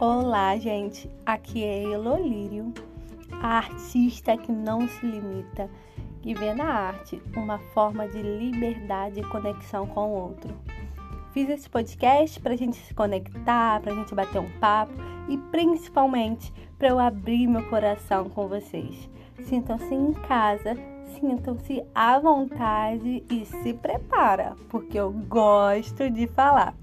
Olá, gente. Aqui é Elolírio, a artista que não se limita, e vê na arte uma forma de liberdade e conexão com o outro. Fiz esse podcast para a gente se conectar, para a gente bater um papo e principalmente para eu abrir meu coração com vocês. Sintam-se em casa, sintam-se à vontade e se prepara, porque eu gosto de falar.